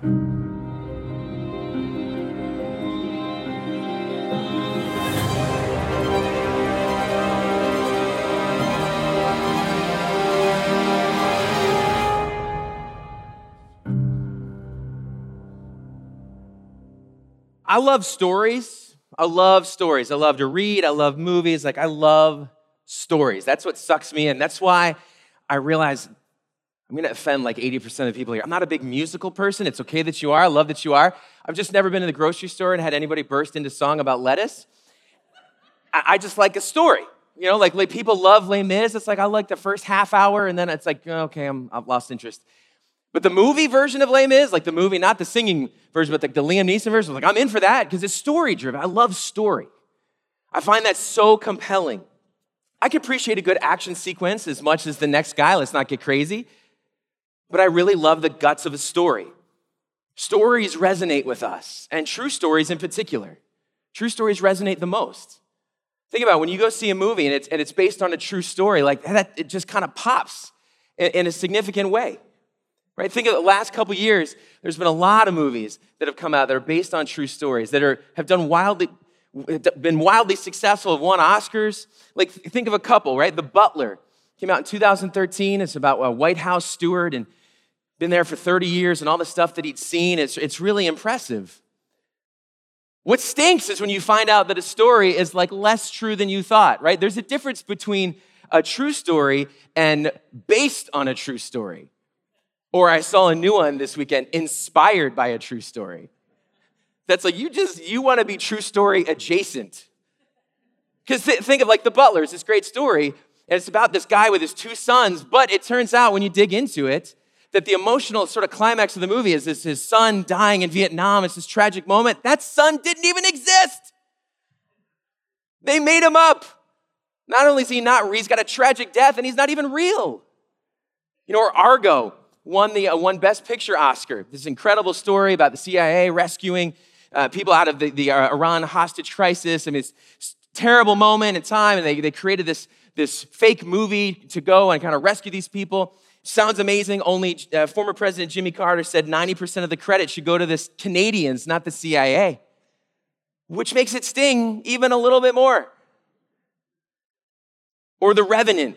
I love stories. I love stories. I love to read. I love movies. Like, I love stories. That's what sucks me in. That's why I realize I'm going to offend like 80% of people here. I'm not a big musical person. It's okay that you are. I love that you are. I've just never been in the grocery store and had anybody burst into song about lettuce. I, just like a story. You know, like, like people love Les Mis. It's like I like the first half hour, and then it's like, oh, okay, I'm, I've lost interest. But the movie version of Les Mis, like the movie, not the singing version, but the, the Liam Neeson version, like I'm in for that because it's story driven. I love story. I find that so compelling. I can appreciate a good action sequence as much as the next guy. Let's not get crazy. But I really love the guts of a story. Stories resonate with us, and true stories in particular. True stories resonate the most. Think about it, when you go see a movie and it's, and it's based on a true story, like that, it just kind of pops in, in a significant way. Right? Think of the last couple years, there's been a lot of movies that have come out that are based on true stories, that are, have done wildly, been wildly successful, have won Oscars. Like, think of a couple, right? The Butler came out in 2013. It's about a White House steward and been there for 30 years and all the stuff that he'd seen. It's, it's really impressive. What stinks is when you find out that a story is like less true than you thought, right? There's a difference between a true story and based on a true story. Or I saw a new one this weekend, inspired by a true story. That's like you just you want to be true story adjacent. Because th- think of like the Butler, it's this great story, and it's about this guy with his two sons. But it turns out when you dig into it, that the emotional sort of climax of the movie is this his son dying in Vietnam. It's this tragic moment. That son didn't even exist. They made him up. Not only is he not, he's got a tragic death, and he's not even real. You know, or Argo, won the uh, won Best Picture Oscar. This incredible story about the CIA rescuing uh, people out of the, the uh, Iran hostage crisis. I mean, it's terrible moment in time, and they, they created this, this fake movie to go and kind of rescue these people. Sounds amazing. Only uh, former President Jimmy Carter said 90% of the credit should go to the Canadians, not the CIA, which makes it sting even a little bit more. Or The Revenant,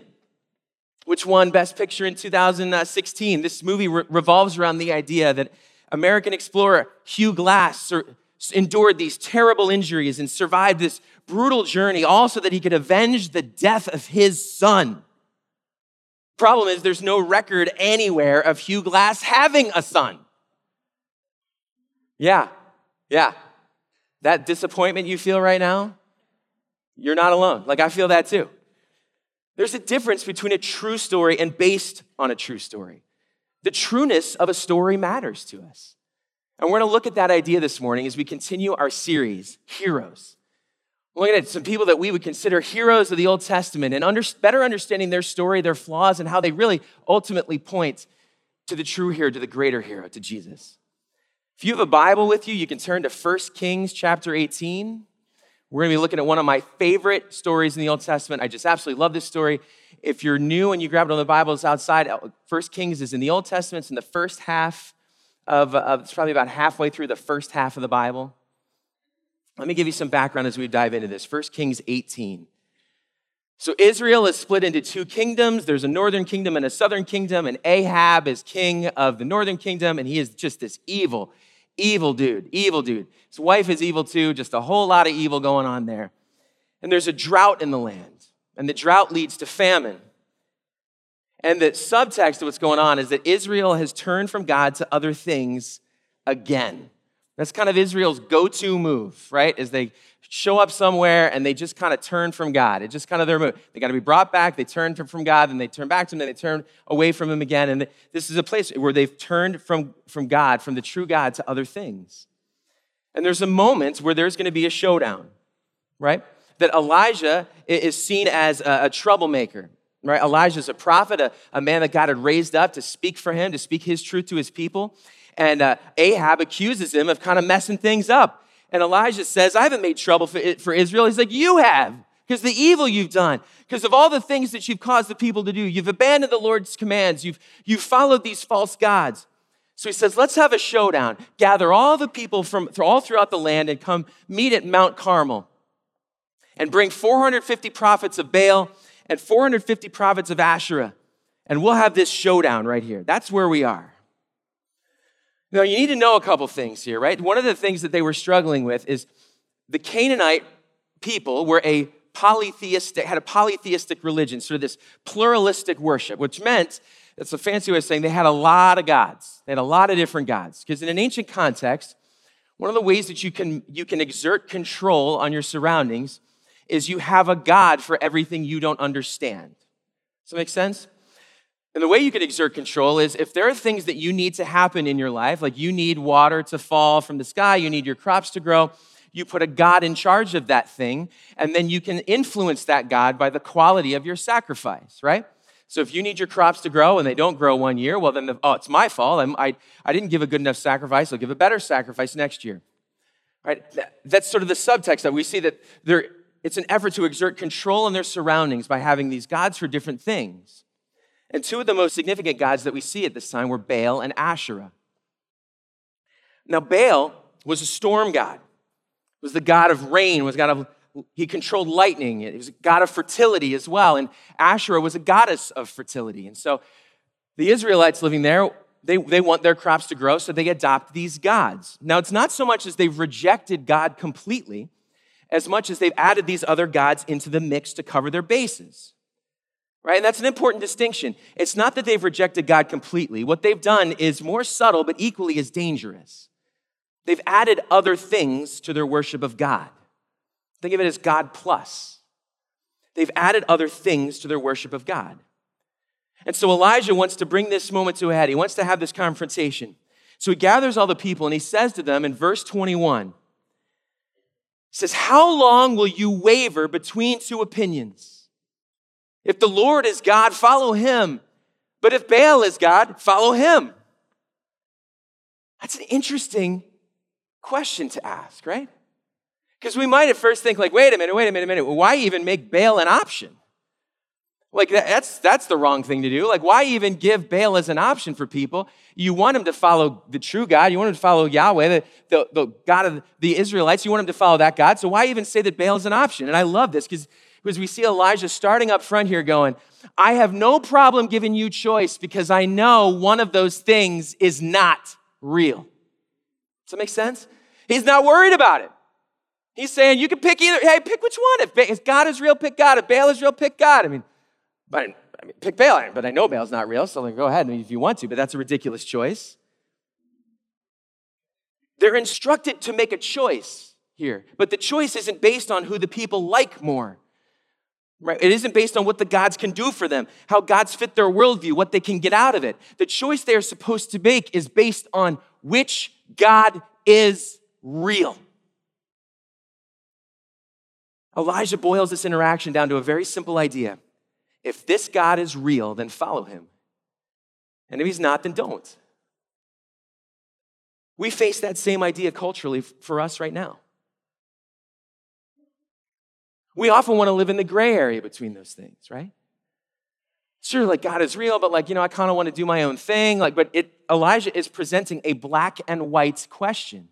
which won Best Picture in 2016. This movie re- revolves around the idea that American explorer Hugh Glass sur- endured these terrible injuries and survived this brutal journey, all so that he could avenge the death of his son. Problem is, there's no record anywhere of Hugh Glass having a son. Yeah, yeah. That disappointment you feel right now, you're not alone. Like, I feel that too. There's a difference between a true story and based on a true story. The trueness of a story matters to us. And we're going to look at that idea this morning as we continue our series, Heroes. Looking at some people that we would consider heroes of the Old Testament and under, better understanding their story, their flaws, and how they really ultimately point to the true hero, to the greater hero, to Jesus. If you have a Bible with you, you can turn to 1 Kings chapter 18. We're going to be looking at one of my favorite stories in the Old Testament. I just absolutely love this story. If you're new and you grab it on the Bibles outside, uh, First Kings is in the Old Testament. It's in the first half of, of, it's probably about halfway through the first half of the Bible. Let me give you some background as we dive into this. First Kings 18. So Israel is split into two kingdoms. There's a northern kingdom and a southern kingdom, and Ahab is king of the northern kingdom, and he is just this evil, Evil dude, evil dude. His wife is evil too, just a whole lot of evil going on there. And there's a drought in the land, and the drought leads to famine. And the subtext of what's going on is that Israel has turned from God to other things again. That's kind of Israel's go to move, right? As they show up somewhere and they just kind of turn from God. It's just kind of their move. They got to be brought back. They turn from God, and they turn back to Him, and they turn away from Him again. And this is a place where they've turned from, from God, from the true God, to other things. And there's a moment where there's going to be a showdown, right? That Elijah is seen as a, a troublemaker, right? Elijah's a prophet, a, a man that God had raised up to speak for him, to speak his truth to his people. And uh, Ahab accuses him of kind of messing things up. And Elijah says, I haven't made trouble for, for Israel. He's like, You have, because the evil you've done, because of all the things that you've caused the people to do. You've abandoned the Lord's commands, you've, you've followed these false gods. So he says, let's have a showdown. Gather all the people from all throughout the land and come meet at Mount Carmel. And bring 450 prophets of Baal and 450 prophets of Asherah. And we'll have this showdown right here. That's where we are. Now, you need to know a couple things here, right? One of the things that they were struggling with is the Canaanite people were a polytheistic, had a polytheistic religion, sort of this pluralistic worship, which meant that's a fancy way of saying they had a lot of gods. They had a lot of different gods. Because in an ancient context, one of the ways that you can, you can exert control on your surroundings is you have a God for everything you don't understand. Does that make sense? And the way you can exert control is if there are things that you need to happen in your life, like you need water to fall from the sky, you need your crops to grow, you put a God in charge of that thing, and then you can influence that God by the quality of your sacrifice, right? So if you need your crops to grow and they don't grow one year, well, then, the, oh, it's my fault. I'm, I, I didn't give a good enough sacrifice. I'll give a better sacrifice next year. Right? That's sort of the subtext that we see that there, it's an effort to exert control on their surroundings by having these gods for different things. And two of the most significant gods that we see at this time were Baal and Asherah. Now, Baal was a storm god, he was the god of rain, was god of he controlled lightning. He was a god of fertility as well. And Asherah was a goddess of fertility. And so the Israelites living there, they, they want their crops to grow, so they adopt these gods. Now, it's not so much as they've rejected God completely, as much as they've added these other gods into the mix to cover their bases. Right? And that's an important distinction. It's not that they've rejected God completely. What they've done is more subtle, but equally as dangerous. They've added other things to their worship of God. Think of it as God plus. They've added other things to their worship of God. And so Elijah wants to bring this moment to a head. He wants to have this confrontation. So he gathers all the people and he says to them in verse 21, he says, How long will you waver between two opinions? If the Lord is God, follow him. But if Baal is God, follow him. That's an interesting question to ask, right? Because we might at first think, like, wait a minute, wait a minute, a minute. Why even make Baal an option? Like, that's, that's the wrong thing to do. Like, why even give Baal as an option for people? You want them to follow the true God. You want them to follow Yahweh, the, the, the God of the Israelites. You want them to follow that God. So why even say that Baal is an option? And I love this because because we see Elijah starting up front here going, I have no problem giving you choice because I know one of those things is not real. Does that make sense? He's not worried about it. He's saying you can pick either. Hey, pick which one. If, God is real, pick God. If Baal is real, pick God. I mean, but I mean, pick Baal. But I know Baal's not real, so go ahead if you want to. But that's a ridiculous choice. They're instructed to make a choice here, but the choice isn't based on who the people like more. Right? It isn't based on what the gods can do for them, how gods fit their worldview, what they can get out of it. The choice they're supposed to make is based on which God is real. Elijah boils this interaction down to a very simple idea. If this God is real, then follow him. And if he's not, then don't. We face that same idea culturally for us right now. We often want to live in the gray area between those things, right? Sure, like God is real, but like, you know, I kind of want to do my own thing. Like, but it, Elijah is presenting a black and white question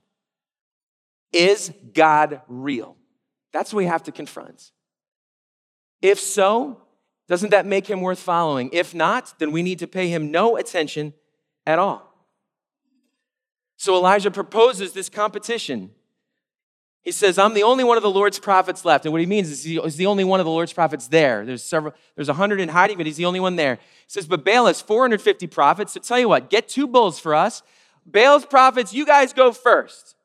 Is God real? That's what we have to confront. If so, doesn't that make him worth following? If not, then we need to pay him no attention at all. So Elijah proposes this competition. He says, I'm the only one of the Lord's prophets left. And what he means is he's the only one of the Lord's prophets there. There's several, there's a hundred in hiding, but he's the only one there. He says, but Baal has 450 prophets. So tell you what, get two bulls for us. Baal's prophets, you guys go first.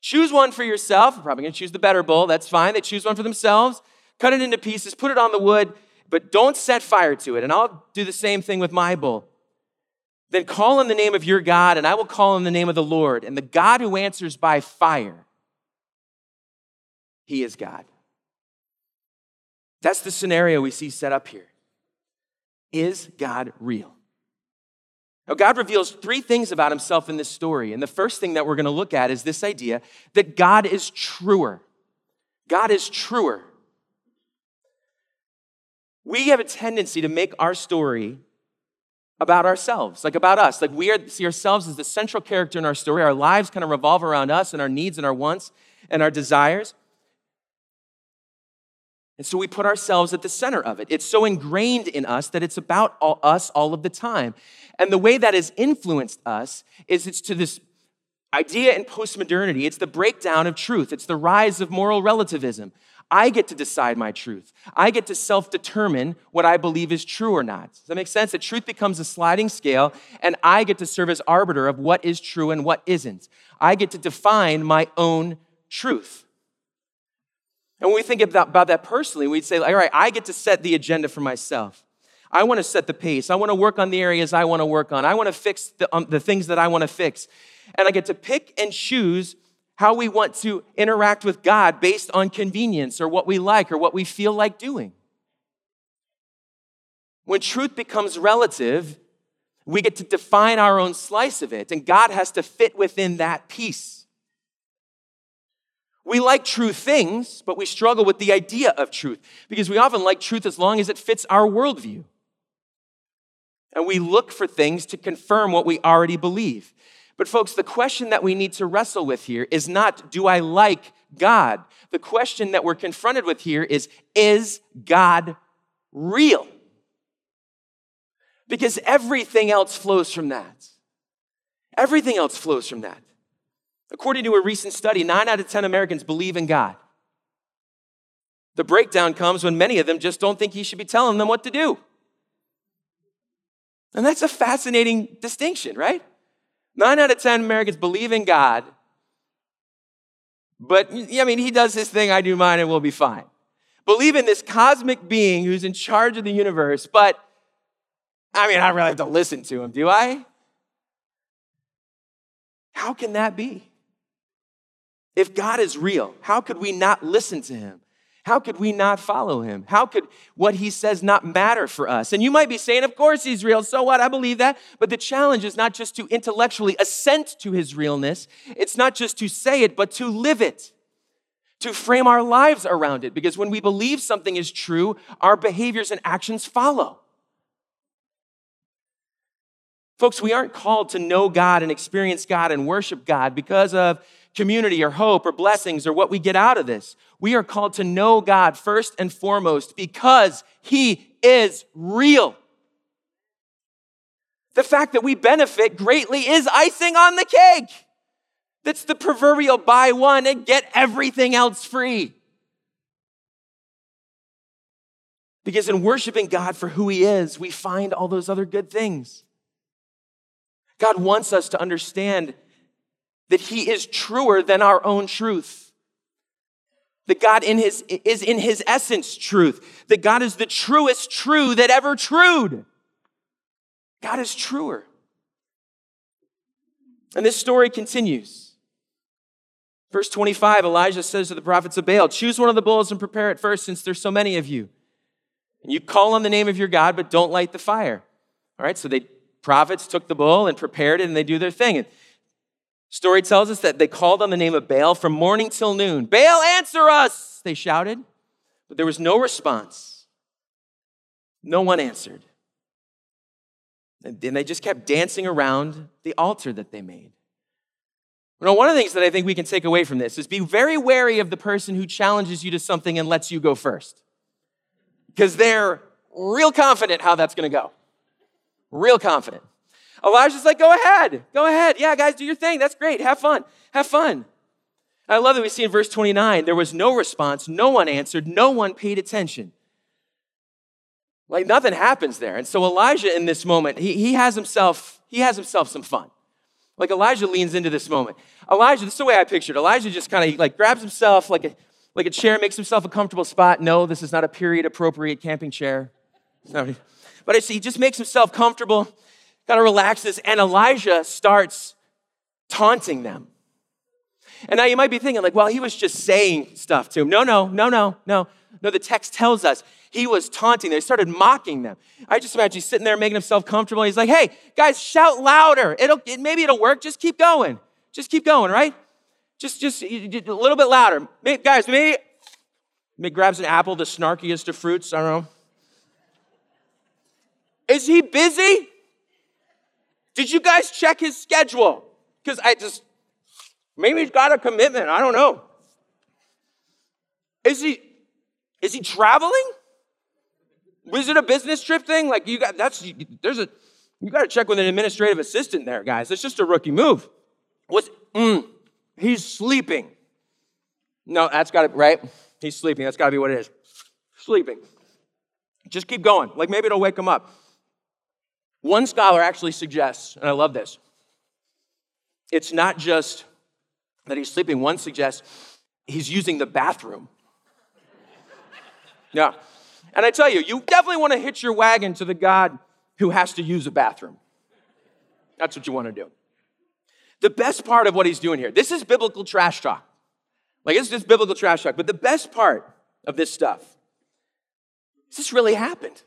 Choose one for yourself. I'm probably going to choose the better bull. That's fine. They choose one for themselves. Cut it into pieces, put it on the wood, but don't set fire to it. And I'll do the same thing with my bull. Then call on the name of your God, and I will call on the name of the Lord. And the God who answers by fire, he is God. That's the scenario we see set up here. Is God real? Now, God reveals three things about himself in this story. And the first thing that we're going to look at is this idea that God is truer. God is truer. We have a tendency to make our story about ourselves, like about us. Like we are, see ourselves as the central character in our story. Our lives kind of revolve around us and our needs and our wants and our desires. And so we put ourselves at the center of it. It's so ingrained in us that it's about all, us all of the time. And the way that has influenced us is it's to this idea in postmodernity. It's the breakdown of truth, it's the rise of moral relativism. I get to decide my truth. I get to self determine what I believe is true or not. Does that make sense? That truth becomes a sliding scale, and I get to serve as arbiter of what is true and what isn't. I get to define my own truth. And when we think about, about that personally, we'd say, all right, I get to set the agenda for myself. I want to set the pace. I want to work on the areas I want to work on. I want to fix the, um, the things that I want to fix. And I get to pick and choose how we want to interact with God based on convenience or what we like or what we feel like doing. When truth becomes relative, we get to define our own slice of it, and God has to fit within that piece. We like true things, but we struggle with the idea of truth because we often like truth as long as it fits our worldview. And we look for things to confirm what we already believe. But, folks, the question that we need to wrestle with here is not, do I like God? The question that we're confronted with here is, is God real? Because everything else flows from that. Everything else flows from that. According to a recent study, nine out of 10 Americans believe in God. The breakdown comes when many of them just don't think He should be telling them what to do. And that's a fascinating distinction, right? Nine out of 10 Americans believe in God, but I mean, he does his thing, I do mine, and we'll be fine. Believe in this cosmic being who's in charge of the universe, but I mean, I really have to listen to him, do I? How can that be? If God is real, how could we not listen to him? How could we not follow him? How could what he says not matter for us? And you might be saying, of course he's real. So what? I believe that. But the challenge is not just to intellectually assent to his realness, it's not just to say it, but to live it, to frame our lives around it. Because when we believe something is true, our behaviors and actions follow. Folks, we aren't called to know God and experience God and worship God because of community or hope or blessings or what we get out of this. We are called to know God first and foremost because He is real. The fact that we benefit greatly is icing on the cake. That's the proverbial buy one and get everything else free. Because in worshiping God for who He is, we find all those other good things. God wants us to understand that he is truer than our own truth. That God in his, is in his essence truth. That God is the truest true that ever trued. God is truer. And this story continues. Verse 25, Elijah says to the prophets of Baal, Choose one of the bulls and prepare it first, since there's so many of you. And you call on the name of your God, but don't light the fire. All right, so the prophets took the bull and prepared it, and they do their thing. And Story tells us that they called on the name of Baal from morning till noon. Baal, answer us, they shouted. But there was no response. No one answered. And then they just kept dancing around the altar that they made. You know, one of the things that I think we can take away from this is be very wary of the person who challenges you to something and lets you go first. Because they're real confident how that's going to go. Real confident. Elijah's like, go ahead, go ahead. Yeah, guys, do your thing. That's great. Have fun. Have fun. I love that we see in verse 29 there was no response, no one answered, no one paid attention. Like nothing happens there. And so Elijah in this moment, he, he has himself, he has himself some fun. Like Elijah leans into this moment. Elijah, this is the way I pictured. Elijah just kind of like grabs himself like a like a chair, makes himself a comfortable spot. No, this is not a period appropriate camping chair. But I see he just makes himself comfortable kind of relaxes, and Elijah starts taunting them. And now you might be thinking, like, well, he was just saying stuff to him. No, no, no, no, no. No, the text tells us he was taunting them. He started mocking them. I just imagine he's sitting there making himself comfortable. He's like, hey, guys, shout louder. It'll, it, maybe it'll work. Just keep going. Just keep going, right? Just, just a little bit louder. Maybe, guys, maybe, maybe grabs an apple, the snarkiest of fruits. I don't know. Is he busy? Did you guys check his schedule? Because I just, maybe he's got a commitment. I don't know. Is he, is he traveling? Was it a business trip thing? Like you got, that's, there's a, you got to check with an administrative assistant there, guys. It's just a rookie move. Was, mm, he's sleeping. No, that's got to, right? He's sleeping. That's got to be what it is. Sleeping. Just keep going. Like maybe it'll wake him up. One scholar actually suggests, and I love this, it's not just that he's sleeping. One suggests he's using the bathroom. Yeah. And I tell you, you definitely want to hitch your wagon to the God who has to use a bathroom. That's what you want to do. The best part of what he's doing here, this is biblical trash talk. Like, it's just biblical trash talk. But the best part of this stuff is this really happened.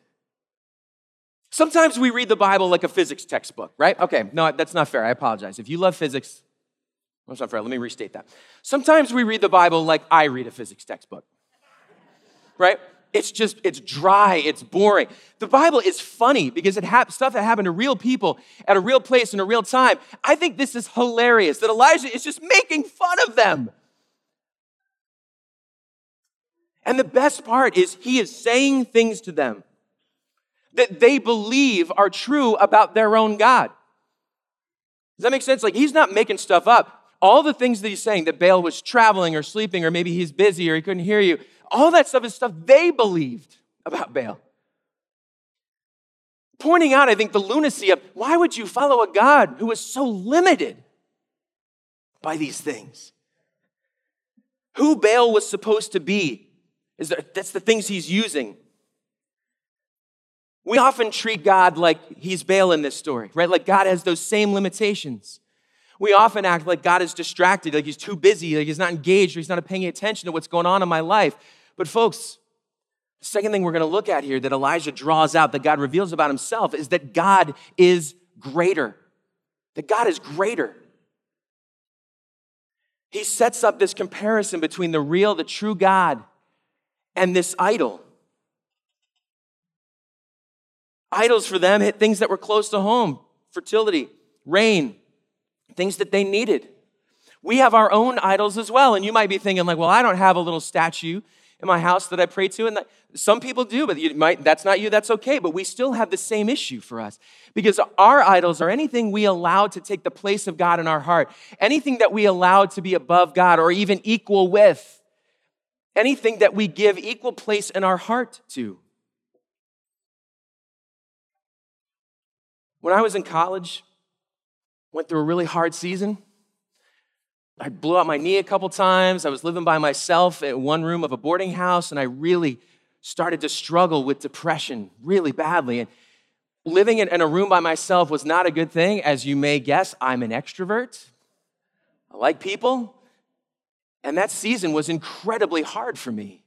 Sometimes we read the Bible like a physics textbook, right? Okay, no, that's not fair. I apologize. If you love physics, that's not fair. Let me restate that. Sometimes we read the Bible like I read a physics textbook, right? It's just, it's dry, it's boring. The Bible is funny because it ha- stuff that happened to real people at a real place in a real time. I think this is hilarious that Elijah is just making fun of them. And the best part is he is saying things to them that they believe are true about their own God. Does that make sense? Like he's not making stuff up. All the things that he's saying, that Baal was traveling or sleeping, or maybe he's busy or he couldn't hear you, all that stuff is stuff they believed about Baal. Pointing out, I think, the lunacy of why would you follow a God who is so limited by these things? Who Baal was supposed to be is that, that's the things he's using. We often treat God like he's Baal in this story, right? Like God has those same limitations. We often act like God is distracted, like he's too busy, like he's not engaged, or he's not paying attention to what's going on in my life. But, folks, the second thing we're going to look at here that Elijah draws out, that God reveals about himself, is that God is greater. That God is greater. He sets up this comparison between the real, the true God, and this idol. Idols for them hit things that were close to home fertility, rain, things that they needed. We have our own idols as well. And you might be thinking, like, well, I don't have a little statue in my house that I pray to. And that, some people do, but you might, that's not you, that's okay. But we still have the same issue for us because our idols are anything we allow to take the place of God in our heart, anything that we allow to be above God or even equal with anything that we give equal place in our heart to. When I was in college, went through a really hard season. I blew out my knee a couple times. I was living by myself in one room of a boarding house, and I really started to struggle with depression really badly. And living in, a room by myself was not a good thing. As you may guess, I'm an extrovert. I like people. And that season was incredibly hard for me.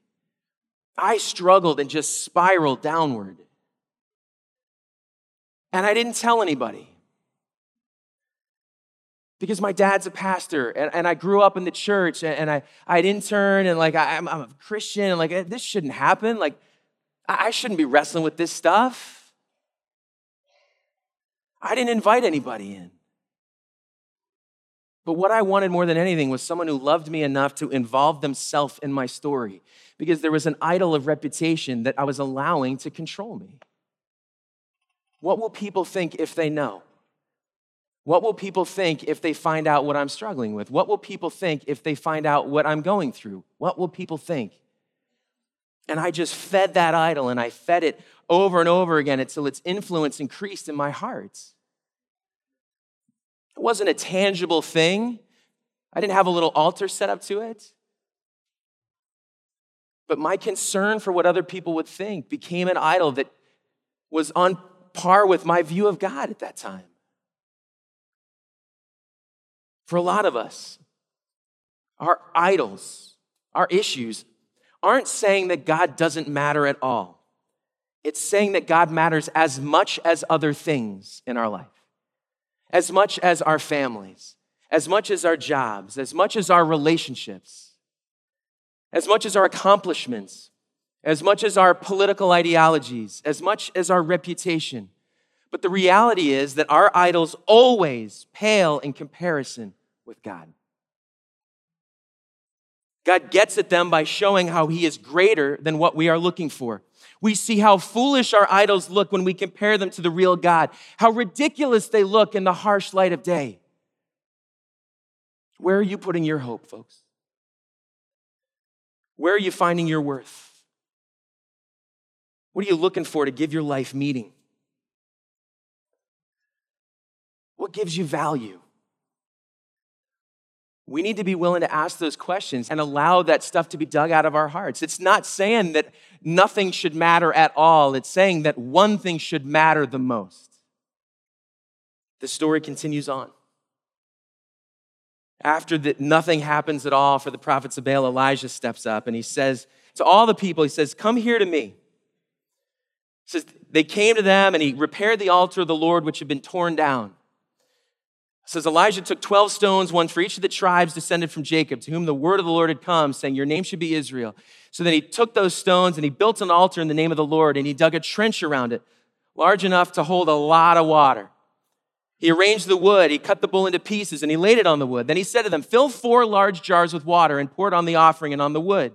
I struggled and just spiraled downward. And I didn't tell anybody. Because my dad's a pastor, and, and I grew up in the church, and, and I, I'd intern, and like I, am a Christian, and like eh, this shouldn't happen. Like, I, I shouldn't be wrestling with this stuff. I didn't invite anybody in. But what I wanted more than anything was someone who loved me enough to involve themselves in my story because there was an idol of reputation that I was allowing to control me. What will people think if they know? What will people think if they find out what I'm struggling with? What will people think if they find out what I'm going through? What will people think? And I just fed that idol and I fed it over and over again until its influence increased in my heart. It wasn't a tangible thing. I didn't have a little altar set up to it. But my concern for what other people would think became an idol that was on par with my view of God at that time. For a lot of us, our idols, our issues, aren't saying that God doesn't matter at all. It's saying that God matters as much as other things in our life as much as our families, as much as our jobs, as much as our relationships, as much as our accomplishments, as much as our political ideologies, as much as our reputation. But the reality is that our idols always pale in comparison with God. God gets at them by showing how He is greater than what we are looking for. We see how foolish our idols look when we compare them to the real God, how ridiculous they look in the harsh light of day. Where are you putting your hope, folks? Where are you finding your worth? What are you looking for to give your life meaning? What gives you value? We need to be willing to ask those questions and allow that stuff to be dug out of our hearts. It's not saying that nothing should matter at all, it's saying that one thing should matter the most. The story continues on. After that, nothing happens at all for the prophets of Baal, Elijah steps up and he says to all the people, he says, Come here to me. Says, They came to them and he repaired the altar of the Lord which had been torn down. It says Elijah took 12 stones, one for each of the tribes descended from Jacob, to whom the word of the Lord had come, saying, Your name should be Israel. So then he took those stones and he built an altar in the name of the Lord, and he dug a trench around it, large enough to hold a lot of water. He arranged the wood, he cut the bull into pieces, and he laid it on the wood. Then he said to them, Fill four large jars with water and pour it on the offering and on the wood.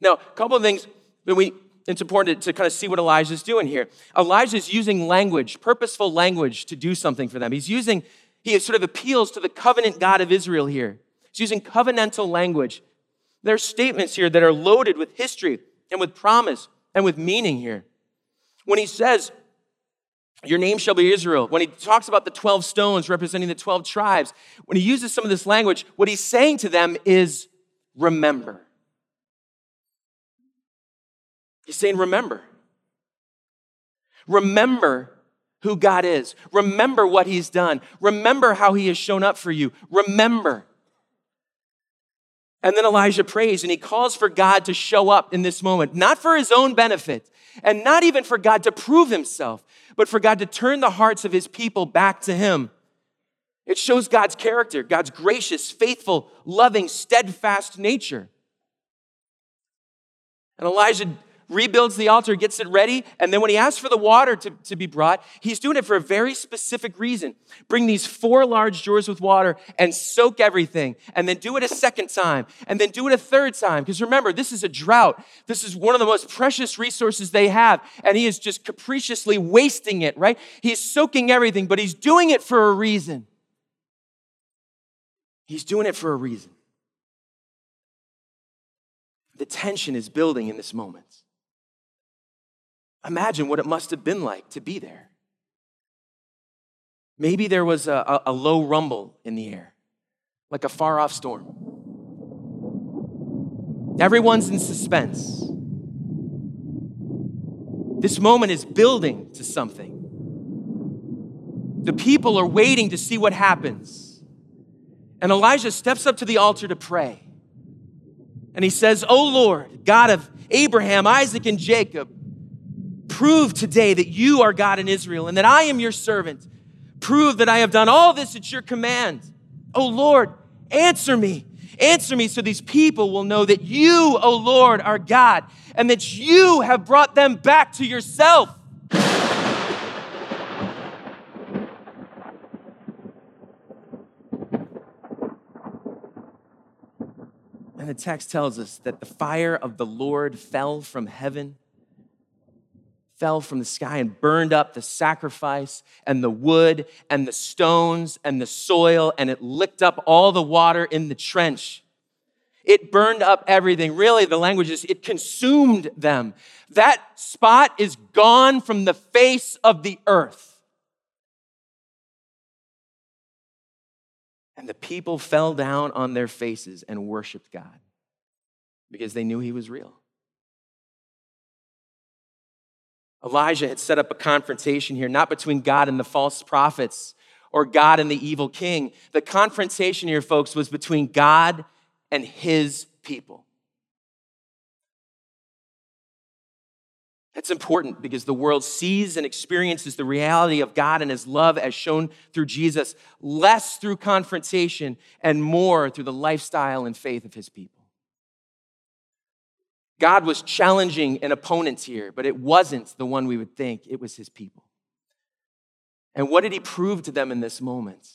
Now, a couple of things that we it's important to, kind of see what Elijah's doing here. Elijah's using language, purposeful language, to do something for them. He's using he sort of appeals to the covenant God of Israel here. He's using covenantal language. There are statements here that are loaded with history and with promise and with meaning here. When he says, Your name shall be Israel, when he talks about the 12 stones representing the 12 tribes, when he uses some of this language, what he's saying to them is, Remember. He's saying, Remember. Remember who God is. Remember what He's done. Remember how He has shown up for you. Remember. And then Elijah prays and he calls for God to show up in this moment, not for his own benefit and not even for God to prove himself, but for God to turn the hearts of his people back to him. It shows God's character, God's gracious, faithful, loving, steadfast nature. And Elijah rebuilds the altar, gets it ready, and then when he asks for the water to, to be brought, he's doing it for a very specific reason. Bring these four large jars with water and soak everything, and then do it a second time, and then do it a third time. Because remember, this is a drought. This is one of the most precious resources they have, and he is just capriciously wasting it, right? He's soaking everything, but he's doing it for a reason. He's doing it for a reason. The tension is building in this moment. Imagine what it must have been like to be there. Maybe there was a, a, low rumble in the air, like a far off storm. Everyone's in suspense. This moment is building to something. The people are waiting to see what happens. And Elijah steps up to the altar to pray. And he says, Oh Lord, God of Abraham, Isaac, and Jacob, Prove today that you are God in Israel and that I am your servant. Prove that I have done all this at your command. Oh Lord, answer me. Answer me so these people will know that you, oh Lord, are God and that you have brought them back to yourself. And the text tells us that the fire of the Lord fell from heaven fell from the sky and burned up the sacrifice and the wood and the stones and the soil, and it licked up all the water in the trench. It burned up everything. Really, the language is it consumed them. That spot is gone from the face of the earth. And the people fell down on their faces and worshiped God because they knew he was real. Elijah had set up a confrontation here, not between God and the false prophets or God and the evil king. The confrontation here, folks, was between God and his people. That's important because the world sees and experiences the reality of God and his love as shown through Jesus, less through confrontation and more through the lifestyle and faith of his people. God was challenging an opponent here, but it wasn't the one we would think, it was his people. And what did he prove to them in this moment?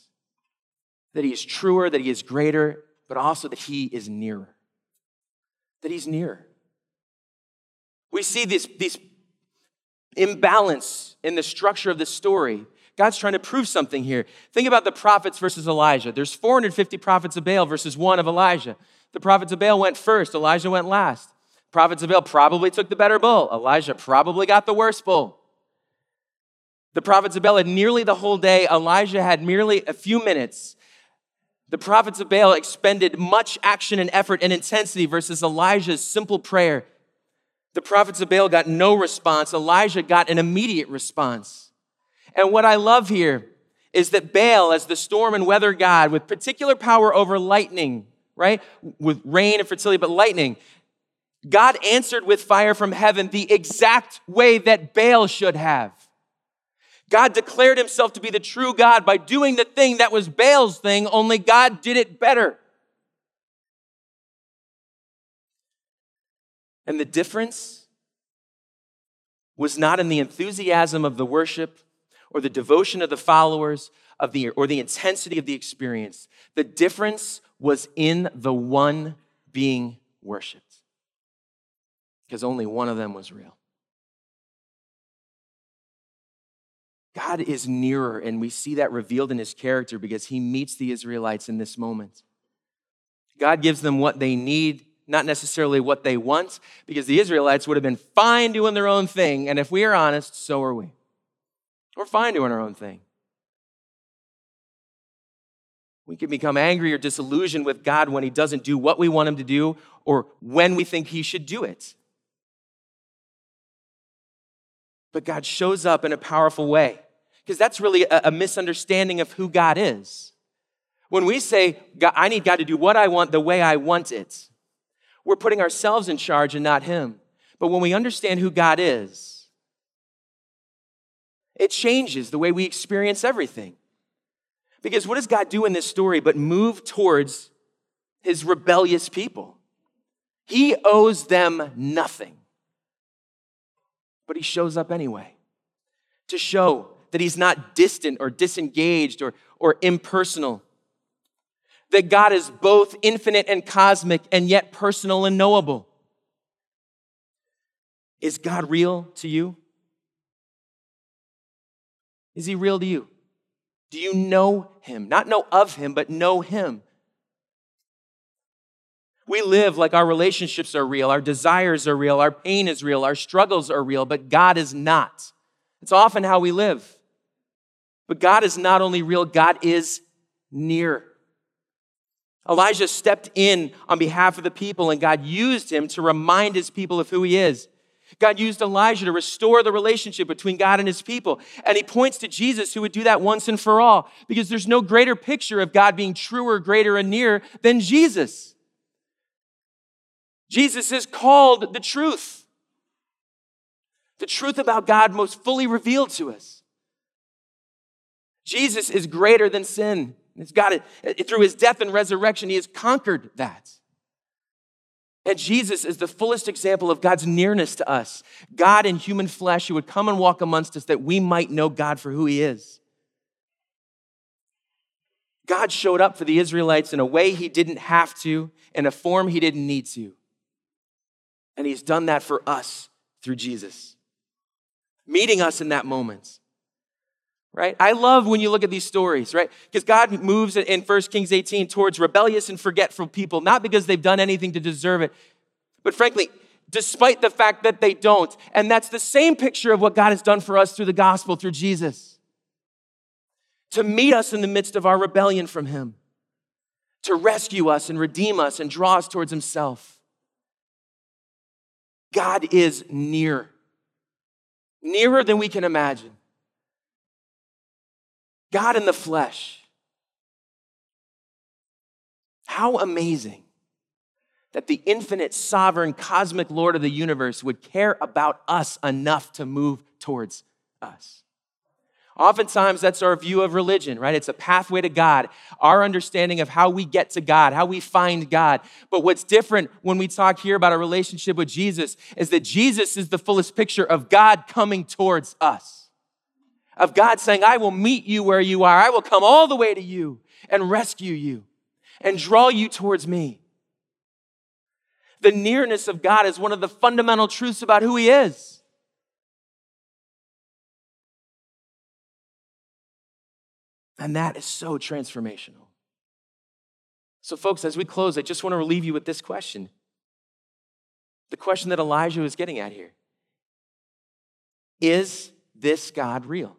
That he is truer, that he is greater, but also that he is nearer. That he's nearer. We see this, this imbalance in the structure of the story. God's trying to prove something here. Think about the prophets versus Elijah. There's 450 prophets of Baal versus one of Elijah. The prophets of Baal went first, Elijah went last. Prophets of Baal probably took the better bull. Elijah probably got the worse bull. The prophets of Baal had nearly the whole day. Elijah had merely a few minutes. The prophets of Baal expended much action and effort and intensity versus Elijah's simple prayer. The prophets of Baal got no response. Elijah got an immediate response. And what I love here is that Baal, as the storm and weather god with particular power over lightning, right? With rain and fertility, but lightning, God answered with fire from heaven the exact way that Baal should have. God declared himself to be the true God by doing the thing that was Baal's thing, only God did it better. And the difference was not in the enthusiasm of the worship or the devotion of the followers of the or the intensity of the experience. The difference was in the one being worshiped. Because only one of them was real. God is nearer, and we see that revealed in his character because he meets the Israelites in this moment. God gives them what they need, not necessarily what they want, because the Israelites would have been fine doing their own thing. And if we are honest, so are we. We're fine doing our own thing. We can become angry or disillusioned with God when he doesn't do what we want him to do or when we think he should do it. But God shows up in a powerful way because that's really a, a, misunderstanding of who God is. When we say, I need God to do what I want the way I want it, we're putting ourselves in charge and not Him. But when we understand who God is, it changes the way we experience everything. Because what does God do in this story but move towards His rebellious people? He owes them nothing. But He shows up anyway to show that he's not distant or disengaged or, or impersonal. That God is both infinite and cosmic and yet personal and knowable. Is God real to you? Is he real to you? Do you know him? Not know of him, but know him. We live like our relationships are real, our desires are real, our pain is real, our struggles are real, but God is not. It's often how we live. But God is not only real, God is near. Elijah stepped in on behalf of the people, and God used him to remind his people of who he is. God used Elijah to restore the relationship between God and his people. And he points to Jesus, who would do that once and for all, because there's no greater picture of God being truer, greater, and near than Jesus. Jesus is called the truth, the truth about God most fully revealed to us. Jesus is greater than sin. It's it through his death and resurrection, he has conquered that. And Jesus is the fullest example of God's nearness to us. God in human flesh who would come and walk amongst us that we might know God for who he is. God showed up for the Israelites in a way he didn't have to, in a form he didn't need to. And he's done that for us through Jesus, meeting us in that moment right? I love when you look at these stories, right? Because God moves in 1 Kings 18 towards rebellious and forgetful people, not because they've done anything to deserve it, but frankly, despite the fact that they don't. And that's the same picture of what God has done for us through the gospel, through Jesus. To meet us in the midst of our rebellion from Him, to rescue us and redeem us and draw us towards Himself. God is near, nearer than we can imagine. God in the flesh. How amazing that the infinite, sovereign, cosmic Lord of the universe would care about us enough to move towards us. Oftentimes, that's our view of religion, right? It's a pathway to God, our understanding of how we get to God, how we find God. But what's different when we talk here about a relationship with Jesus is that Jesus is the fullest picture of God coming towards us. of God saying, I will meet you where you are. I will come all the way to you and rescue you and draw you towards me. The nearness of God is one of the fundamental truths about who He is. And that is so transformational. So, folks, as we close, I just want to leave you with this question the question that Elijah was getting at here Is this God real?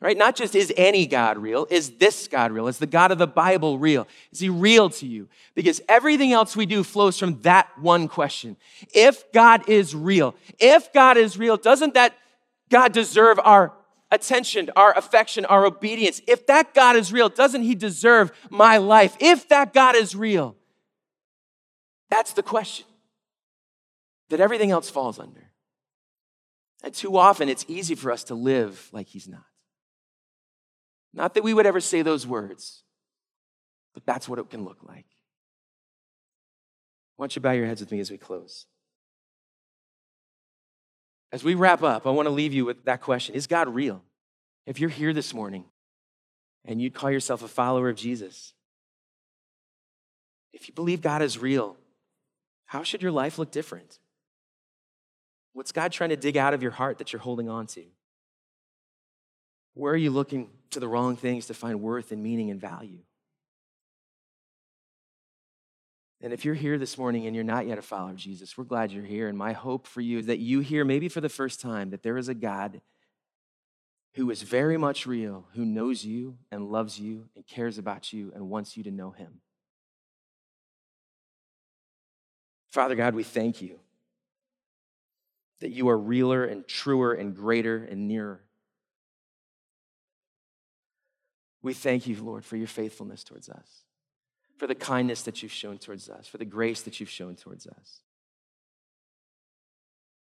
Right? Not just is any God real, is this God real? Is the God of the Bible real? Is he real to you? Because everything else we do flows from that one question. If God is real, if God is real, doesn't that God deserve our attention, our affection, our obedience? If that God is real, doesn't he deserve my life? If that God is real, that's the question that everything else falls under. And too often it's easy for us to live like he's not. Not that we would ever say those words, but that's what it can look like. Why don't you bow your heads with me as we close? As we wrap up, I want to leave you with that question Is God real? If you're here this morning and you'd call yourself a follower of Jesus, if you believe God is real, how should your life look different? What's God trying to dig out of your heart that you're holding on to? Where are you looking to the wrong things to find worth and meaning and value? And if you're here this morning and you're not yet a follower of Jesus, we're glad you're here. And my hope for you is that you hear, maybe for the first time, that there is a God who is very much real, who knows you and loves you and cares about you and wants you to know him. Father God, we thank you that you are realer and truer and greater and nearer. We thank you, Lord, for your faithfulness towards us, for the kindness that you've shown towards us, for the grace that you've shown towards us.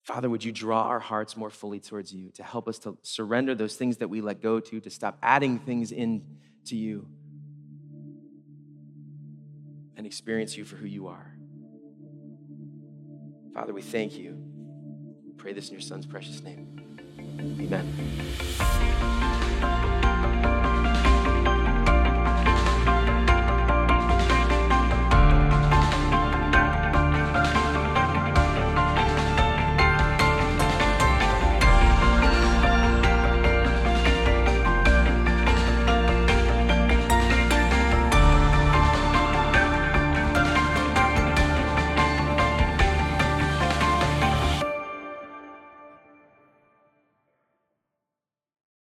Father, would you draw our hearts more fully towards you to help us to surrender those things that we let go to, to stop adding things in to you and experience you for who you are. Father, we thank you. We pray this in your son's precious name. Amen.